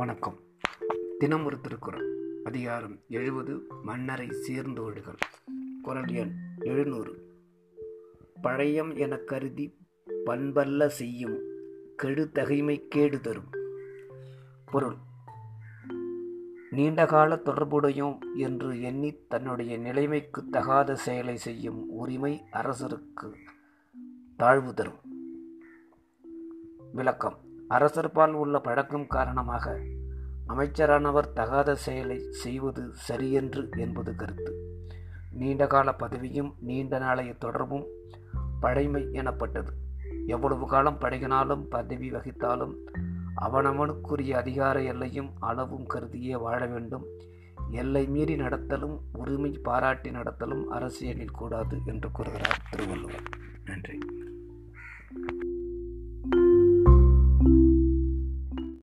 வணக்கம். தினம் ஒரு திருக்குறள். அதிகாரம் எழுபது மன்னரை சீர்ந்தோடுகள் குரல் எண் எழுநூறு. பழையம் எனக் கருதி பண்பல்ல செய்யும் கெடு தகைமை கேடு தரும். பொருள். நீண்டகால தொடர்புடையோம் என்று எண்ணி தன்னுடைய நிலைமைக்கு தகாத செயலை செய்யும் உரிமை அரசருக்கு தாழ்வு தரும். விளக்கம். அரசர்பால் உள்ள பழக்கம் காரணமாக அமைச்சரானவர் தகாத செயலை செய்வது சரியென்று என்பது கருத்து. நீண்டகால பதவியும் நீண்ட நாளைய தொடர்பும் பழைமை எனப்பட்டது. எவ்வளவு காலம் படைகினாலும் பதவி வகித்தாலும் அவனவனுக்குரிய அதிகார எல்லையும் அளவும் கருதியே வாழ வேண்டும். எல்லை மீறி நடத்தலும் உரிமை பாராட்டி நடத்தலும் அரசியலில் கூடாது என்று கூறுகிறார் திருவள்ளுவர்.